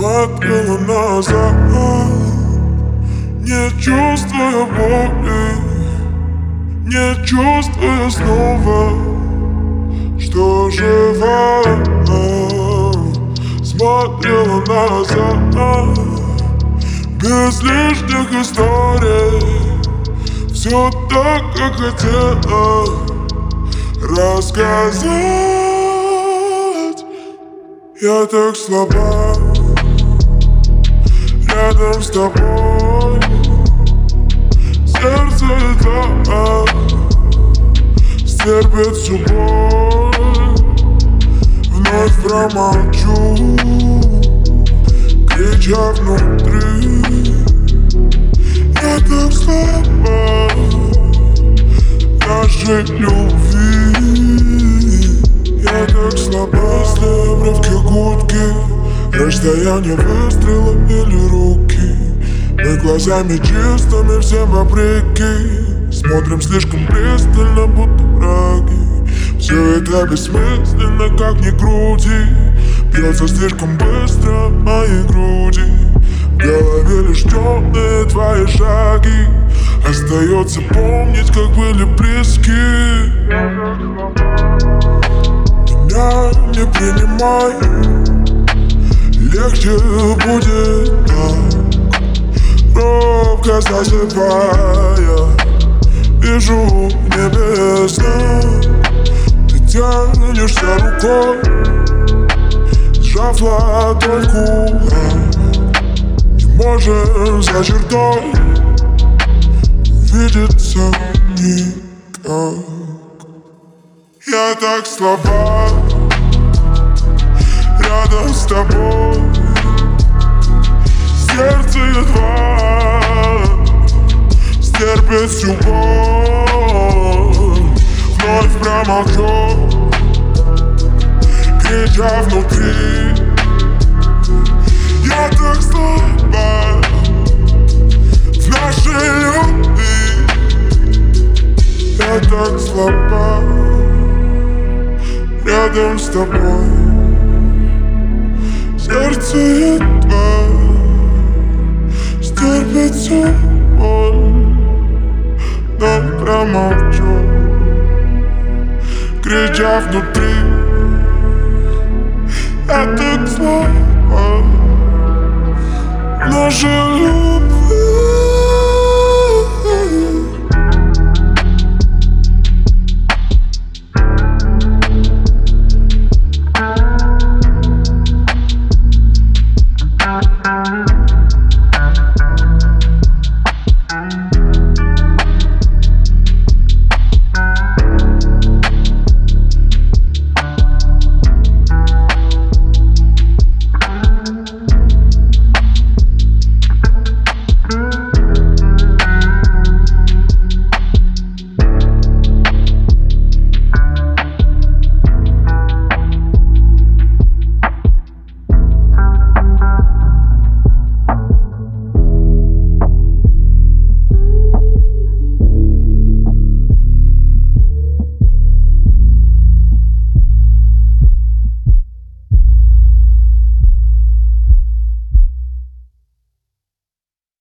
Смотрела назад Не чувствуя боли Не чувствуя снова Что жива Смотрела назад Без лишних историй. Все так, как хотела. Рассказать. Я так слаба Рядом с тобой. Сердце едва Стерпит всю боль Вновь промолчу. Крича внутри. Я так слаба Нашей любви Расстояние выстрела или руки. Мы глазами чистыми все вопреки. Смотрим слишком пристально, будто враги. Все это бессмысленно, как ни крути. Бьется слишком быстро моей груди. В голове лишь темные твои шаги. Остается помнить, как были близки. Меня не принимай Легче будет так? Робко засыпая Вижу небеса. Ты тянешься рукой Сжав ладонь кулак Не можем за чертой Видеться никак Я так слаба Рядом с тобой. Сердце едва Стерпит всю боль. Вновь промолчу Крича внутри. Я так слаба В нашей любви. Я так слаба Рядом с тобой Сердце едва Стерпит всю боль Но промолчу. Крича внутри Я так слаба